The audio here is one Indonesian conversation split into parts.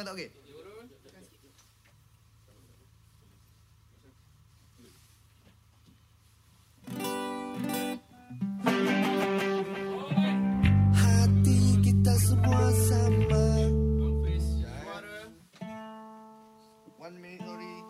Tak? Hati kita semua sama. One minute, sorry.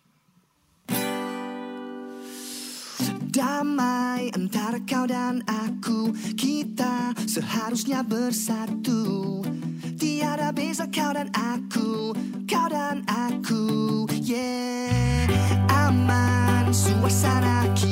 damai antara kau dan aku. Kita seharusnya bersatu. Tiada beza kau dan aku Kau dan aku. Yeah Aman. Suasana kita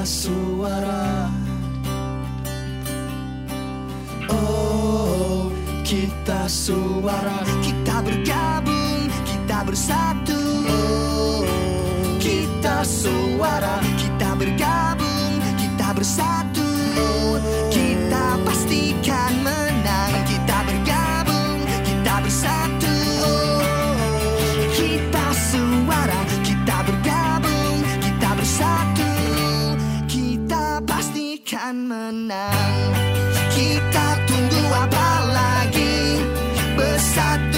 ressoará. Oh, kita suara, kita bergabung, kita bersatu. Oh, kita suara, kita bergabung, kita bersatu. menang Kita tunggu apa lagi Besar.